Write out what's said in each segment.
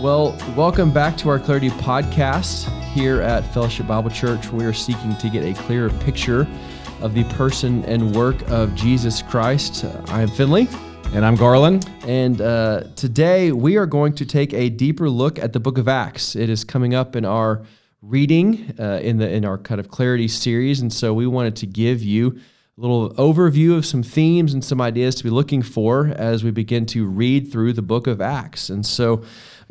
Well, welcome back to our Clarity podcast here at Fellowship Bible Church. We are seeking to get a clearer picture of the person and work of Jesus Christ. Uh, I am Finley. And I'm Garland. And uh, today we are going to take a deeper look at the book of Acts. It is coming up in our reading uh, in the in our kind of clarity series, and so we wanted to give you little overview of some themes and some ideas to be looking for as we begin to read through the book of Acts. And so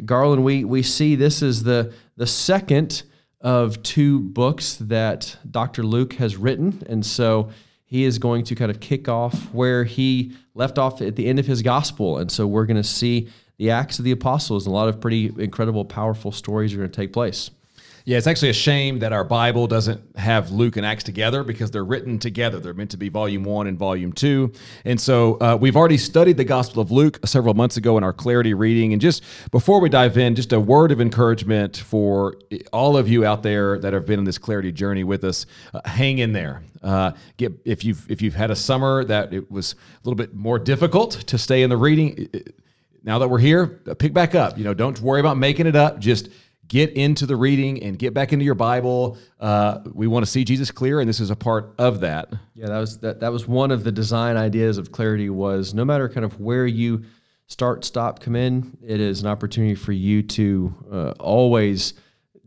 Garland, we, we see this is the, the second of two books that Dr. Luke has written. And so he is going to kind of kick off where he left off at the end of his gospel. And so we're going to see the Acts of the Apostles and a lot of pretty incredible, powerful stories are going to take place. Yeah, it's actually a shame that our Bible doesn't have Luke and Acts together because they're written together. They're meant to be volume one and volume two. And so uh, we've already studied the Gospel of Luke several months ago in our clarity reading. And just before we dive in, just a word of encouragement for all of you out there that have been on this clarity journey with us. Uh, hang in there. Uh, get if you've if you've had a summer that it was a little bit more difficult to stay in the reading. Now that we're here, pick back up. You know, don't worry about making it up. Just get into the reading and get back into your Bible. Uh, we want to see Jesus clear, and this is a part of that. Yeah, that was that. That was one of the design ideas of clarity. Was no matter kind of where you start, stop, come in, it is an opportunity for you to uh, always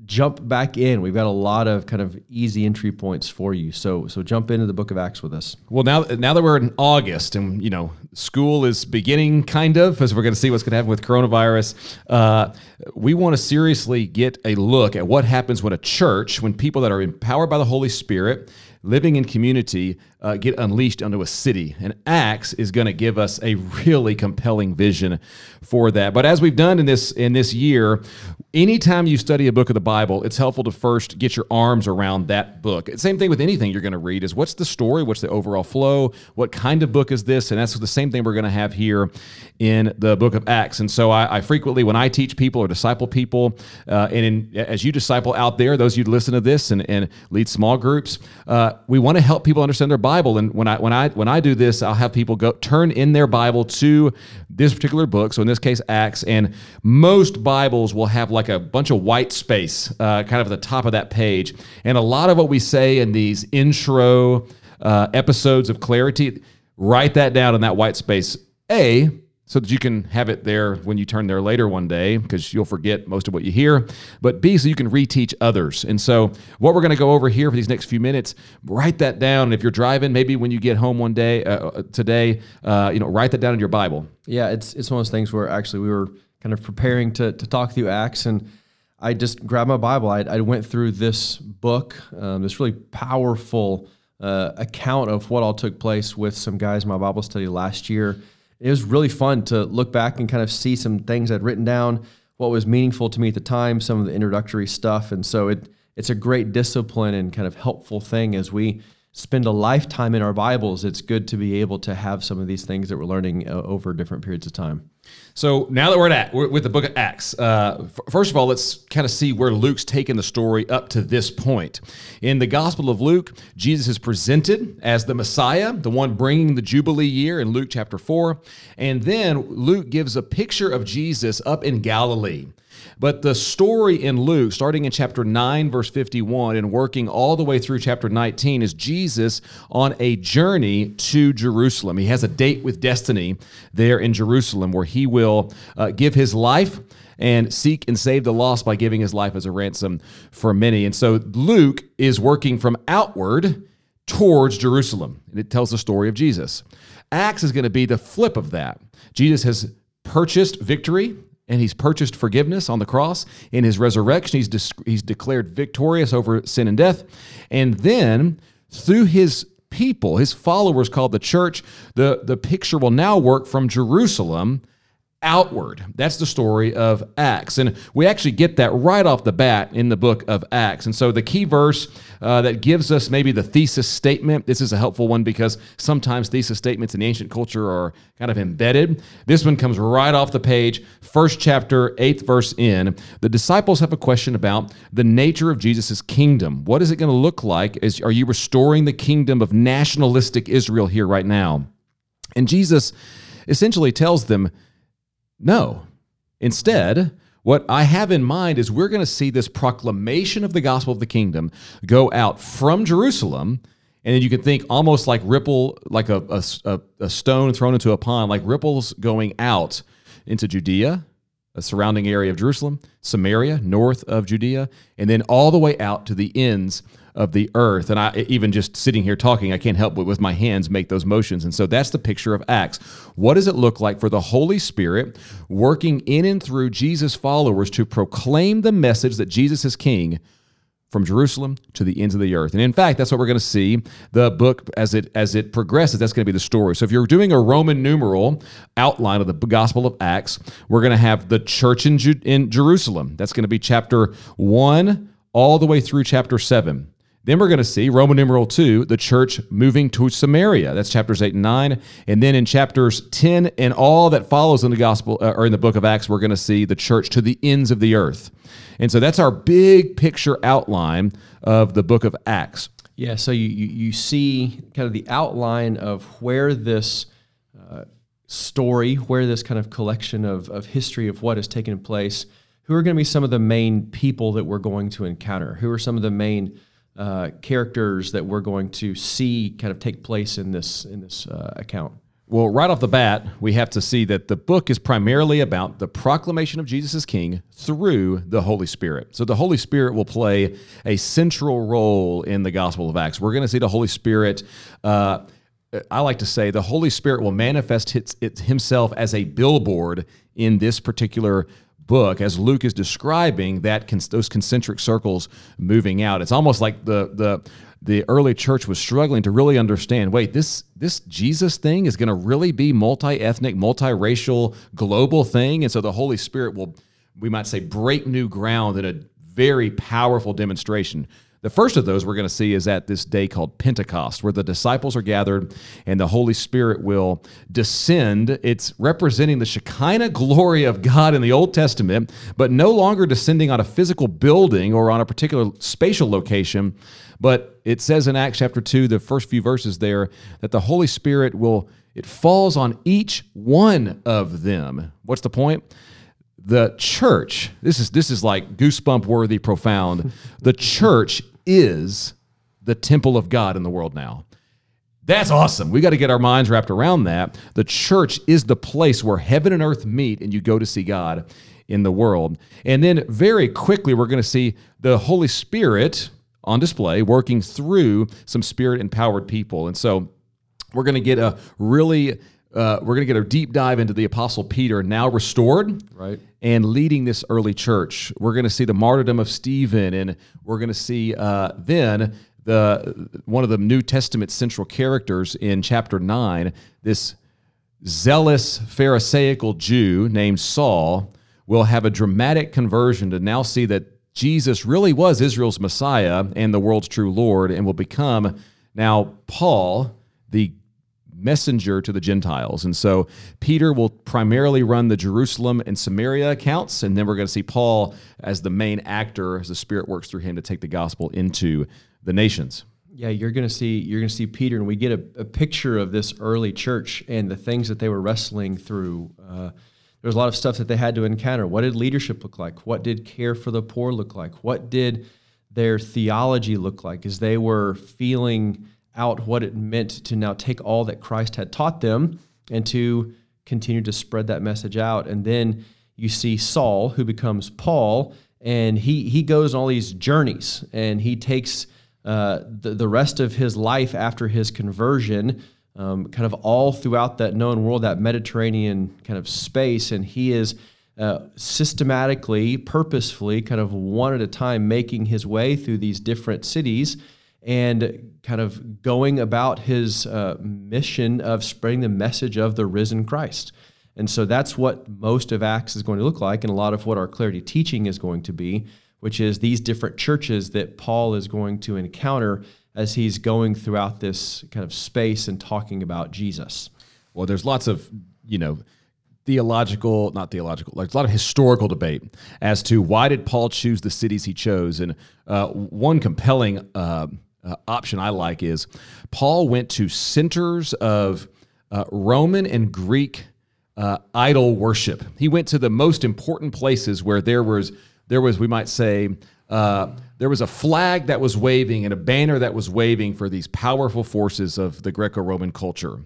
jump back in. We've got a lot of kind of easy entry points for you. So so jump into the book of Acts with us. Well, now now that we're in August and you know school is beginning kind of as we're going to see what's going to happen with coronavirus, uh, we want to seriously get a look at what happens when a church, when people that are empowered by the Holy Spirit living in community uh, get unleashed onto a city. And Acts is going to give us a really compelling vision for that. But as we've done in this in this year, anytime you study a book of the Bible, it's helpful to first get your arms around that book. Same thing with anything you're going to read is what's the story, what's the overall flow, what kind of book is this, and that's the same thing we're going to have here in the book of Acts. And so I, I frequently, when I teach people or disciple people, uh, and in, as you disciple out there, those you listen to this and, and lead small groups, uh, we want to help people understand their Bible Bible, and when I when I when I do this, I'll have people go turn in their Bible to this particular book. So in this case, Acts, and most Bibles will have like a bunch of white space, uh, kind of at the top of that page, and a lot of what we say in these intro uh, episodes of Clarity, write that down in that white space. A so that you can have it there when you turn there later one day because you'll forget most of what you hear. But B, so you can reteach others. And so, what we're going to go over here for these next few minutes, write that down. And if you're driving, maybe when you get home one day uh, uh, today, uh, you know, write that down in your Bible. Yeah, it's it's one of those things where actually we were kind of preparing to to talk through Acts and. I just grabbed my Bible. I, I went through this book, um, this really powerful uh, account of what all took place with some guys in my Bible study last year it was really fun to look back and kind of see some things I'd written down, what was meaningful to me at the time, some of the introductory stuff. And so it it's a great discipline and kind of helpful thing as we spend a lifetime in our Bibles. It's good to be able to have some of these things that we're learning uh, over different periods of time. So now that we're at we're with the book of Acts, uh, f- first of all, let's kind of see where Luke's taken the story up to this point. In the Gospel of Luke, Jesus is presented as the Messiah, the one bringing the Jubilee year in Luke chapter 4. And then Luke gives a picture of Jesus up in Galilee. But the story in Luke, starting in chapter 9, verse 51, and working all the way through chapter 19, is Jesus on a journey to Jerusalem. He has a date with destiny there in Jerusalem where he will uh, give his life and seek and save the lost by giving his life as a ransom for many. And so Luke is working from outward towards Jerusalem, and it tells the story of Jesus. Acts is going to be the flip of that. Jesus has purchased victory and he's purchased forgiveness on the cross. In his resurrection, he's, he's declared victorious over sin and death. And then through his people, his followers called the church, the, the picture will now work from Jerusalem outward. That's the story of Acts. And we actually get that right off the bat in the book of Acts. And so the key verse uh, that gives us maybe the thesis statement, this is a helpful one because sometimes thesis statements in ancient culture are kind of embedded. This one comes right off the page, first chapter, eighth verse in. The disciples have a question about the nature of Jesus' kingdom. What is it going to look like? Is, are you restoring the kingdom of nationalistic Israel here right now? And Jesus essentially tells them, no. Instead, What I have in mind is we're going to see this proclamation of the gospel of the kingdom go out from Jerusalem. And then you can think almost like ripple, like a, a, a stone thrown into a pond, like ripples going out into Judea, a surrounding area of Jerusalem, Samaria, north of Judea, and then all the way out to the ends of the earth. And I even just sitting here talking, I can't help but with my hands make those motions. And so that's the picture of Acts. What does it look like for the Holy Spirit working in and through Jesus' followers to proclaim the message that Jesus is King? From Jerusalem to the ends of the earth, and in fact, that's what we're going to see. The book as it as it progresses, that's going to be the story. So, if you're doing a Roman numeral outline of the Gospel of Acts, we're going to have the church in, Ju- in Jerusalem. That's going to be chapter one all the way through chapter seven. Then we're going to see Roman numeral 2, the church moving to Samaria. That's chapters 8 and 9. And then in chapters 10 and all that follows in the gospel uh, or in the book of Acts, we're going to see the church to the ends of the earth. And so that's our big picture outline of the book of Acts. Yeah, so you, you, you see kind of the outline of where this uh, story, where this kind of collection of, of history of what has taken place, who are going to be some of the main people that we're going to encounter, who are some of the main uh, characters that we're going to see kind of take place in this in this uh, account? Well, right off the bat, we have to see that the book is primarily about the proclamation of Jesus as King through the Holy Spirit. So the Holy Spirit will play a central role in the Gospel of Acts. We're going to see the Holy Spirit. Uh, I like to say the Holy Spirit will manifest his, it, himself as a billboard in this particular book as Luke is describing that those concentric circles moving out. It's almost like the the the early church was struggling to really understand. Wait, this this Jesus thing is going to really be multi-ethnic, multiracial, global thing, and so the Holy Spirit will, we might say, break new ground in a very powerful demonstration the first of those we're going to see is at this day called Pentecost, where the disciples are gathered and the Holy Spirit will descend. It's representing the Shekinah glory of God in the Old Testament, but no longer descending on a physical building or on a particular spatial location. But it says in Acts chapter 2, the first few verses there, that the Holy Spirit will, it falls on each one of them. What's the point? the church this is this is like goosebump worthy profound the church is the temple of God in the world now. That's awesome. We got to get our minds wrapped around that. The church is the place where heaven and earth meet and you go to see God in the world. And then very quickly, we're going to see the Holy Spirit on display working through some spirit empowered people. And so we're going to get a really uh, we're going to get a deep dive into the apostle peter now restored right. and leading this early church. We're going to see the martyrdom of stephen and we're going to see uh, then the one of the new testament central characters in chapter 9 this zealous pharisaical jew named saul will have a dramatic conversion to now see that jesus really was israel's messiah and the world's true lord and will become now paul the messenger to the Gentiles. And so Peter will primarily run the Jerusalem and Samaria accounts, and then we're going to see Paul as the main actor as the Spirit works through him to take the gospel into the nations. Yeah, you're going to see you're going to see Peter, and we get a, a picture of this early church and the things that they were wrestling through. Uh, there was a lot of stuff that they had to encounter. What did leadership look like? What did care for the poor look like? What did their theology look like as they were feeling out what it meant to now take all that Christ had taught them and to continue to spread that message out. And then you see Saul, who becomes Paul, and he he goes on all these journeys, and he takes uh, the the rest of his life after his conversion, um, kind of all throughout that known world, that Mediterranean kind of space, and he is. Uh, systematically, purposefully, kind of one at a time, making his way through these different cities and kind of going about his uh, mission of spreading the message of the risen Christ. And so that's what most of Acts is going to look like, and a lot of what our clarity teaching is going to be, which is these different churches that Paul is going to encounter as he's going throughout this kind of space and talking about Jesus. Well, there's lots of, you know, theological, not theological, there's a lot of historical debate as to why did Paul choose the cities he chose. And uh, one compelling uh, uh, option I like is Paul went to centers of uh, Roman and Greek uh, idol worship. He went to the most important places where there was there was we might say uh, there was a flag that was waving and a banner that was waving for these powerful forces of the Greco-Roman culture,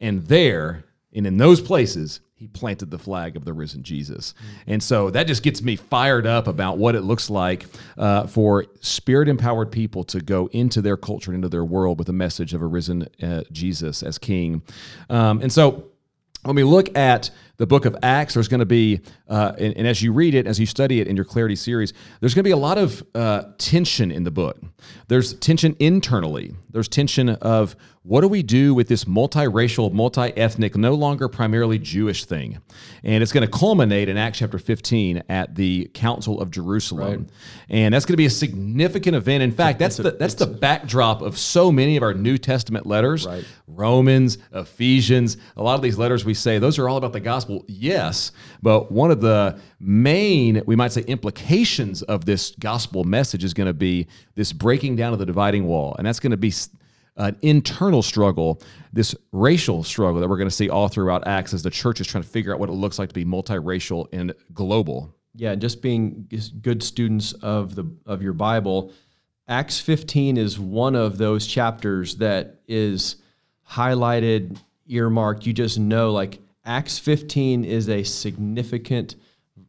and there and in those places he planted the flag of the risen Jesus. And so that just gets me fired up about what it looks like uh, for spirit empowered people to go into their culture and into their world with a message of a risen uh, Jesus as king. Um, and so when we look at the book of Acts, there's going to be, uh, and, and, as you read it, as you study it in your Clarity series, there's going to be a lot of uh, tension in the book. There's tension internally. There's tension of what do we do with this multiracial, multi-ethnic, no longer primarily Jewish thing, and it's going to culminate in Acts chapter 15 at the Council of Jerusalem, right. and that's going to be a significant event. In fact, that's a, the that's the backdrop of so many of our New Testament letters, right. Romans, Ephesians. A lot of these letters we say those are all about the gospel gospel? Yes. But one of the main, we might say, implications of this gospel message is going to be this breaking down of the dividing wall. And that's going to be an internal struggle, this racial struggle that we're going to see all throughout Acts as the church is trying to figure out what it looks like to be multiracial and global. Yeah, just being good students of the of your Bible, Acts 15 is one of those chapters that is highlighted, earmarked. You just know like Acts 15 is a significant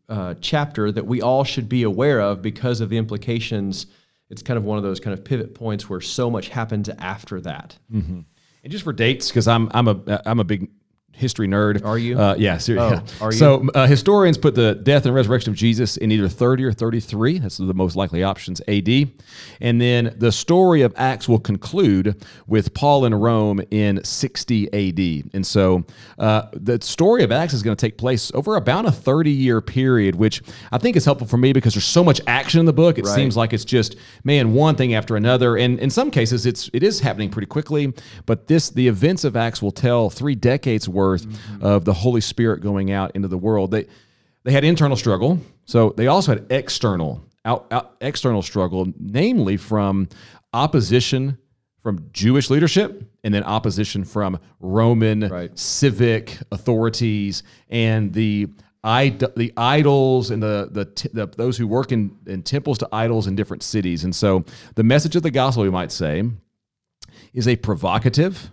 uh, chapter that we all should be aware of because of the implications. It's kind of one of those kind of pivot points where so much happens after that. Mm-hmm. And just for dates, because I'm I'm a I'm a big history nerd. Are you? Uh, yeah, seriously. Oh, yeah. So uh, historians put the death and resurrection of Jesus in either 30 or 33. That's the most likely options, AD. And then the story of Acts will conclude with Paul in Rome in 60 AD. And so uh, the story of Acts is going to take place over about a 30 year period, which I think is helpful for me because there's so much action in the book. It right. seems like it's just, man, one thing after another. And in some cases, it's it is happening pretty quickly. But this the events of Acts will tell three decades worth worth mm-hmm. of the Holy Spirit going out into the world. They they had internal struggle, so they also had external out, out external struggle, namely from opposition from Jewish leadership and then opposition from Roman right. civic authorities and the the idols and the, the, the, those who work in, in temples to idols in different cities. And so the message of the gospel, we might say, is a provocative,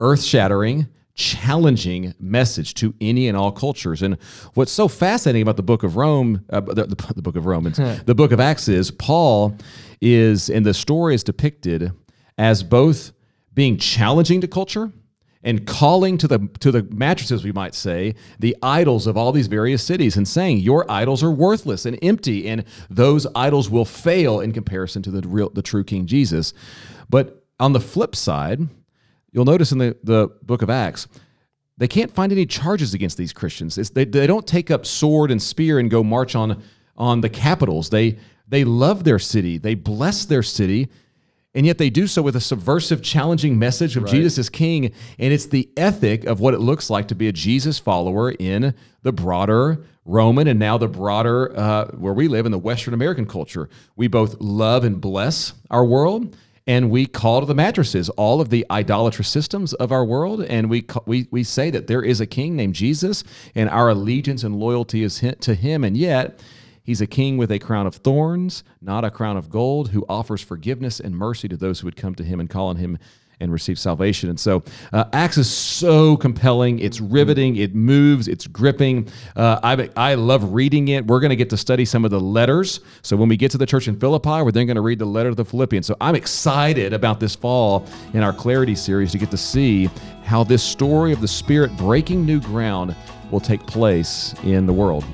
earth shattering, challenging message to any and all cultures. And what's so fascinating about the book of Rome, uh, the, the, the, book of Romans, the book of Acts is Paul is, and the story is depicted as both being challenging to culture and calling to the to the mattresses we might say the idols of all these various cities and saying your idols are worthless and empty and those idols will fail in comparison to the real the true king Jesus but on the flip side You'll notice in the, the book of Acts, they can't find any charges against these Christians. they, they don't take up sword and spear and go march on, on the capitals. They, they love their city, they bless their city, and yet they do so with a subversive, challenging message of right. Jesus as King. And it's the ethic of what it looks like to be a Jesus follower in the broader Roman and now the broader, uh, where we live in the Western American culture. We both love and bless our world and we call to the mattresses all of the idolatrous systems of our world, and we we we say that there is a king named Jesus, and our allegiance and loyalty is to him, and yet. He's a king with a crown of thorns, not a crown of gold, who offers forgiveness and mercy to those who would come to him and call on him and receive salvation. And so uh, Acts is so compelling. It's riveting. It moves. It's gripping. Uh, I, I love reading it. We're going to get to study some of the letters. So when we get to the church in Philippi, we're then going to read the letter to the Philippians. So I'm excited about this fall in our Clarity series to get to see how this story of the Spirit breaking new ground will take place in the world.